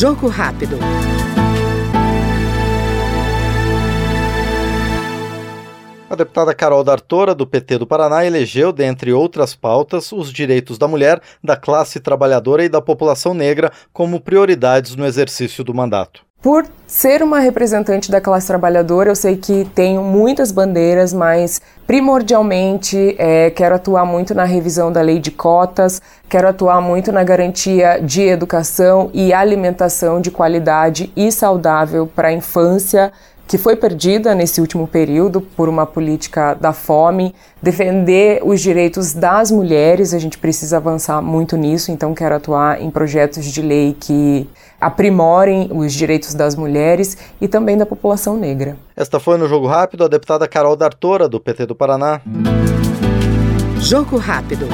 Jogo rápido. A deputada Carol D'Artora, do PT do Paraná, elegeu, dentre outras pautas, os direitos da mulher, da classe trabalhadora e da população negra como prioridades no exercício do mandato. Por ser uma representante da classe trabalhadora, eu sei que tenho muitas bandeiras, mas primordialmente é, quero atuar muito na revisão da lei de cotas, quero atuar muito na garantia de educação e alimentação de qualidade e saudável para a infância que foi perdida nesse último período por uma política da fome, defender os direitos das mulheres, a gente precisa avançar muito nisso, então quero atuar em projetos de lei que aprimorem os direitos das mulheres e também da população negra. Esta foi no Jogo Rápido a deputada Carol D'Artora, do PT do Paraná. Jogo Rápido.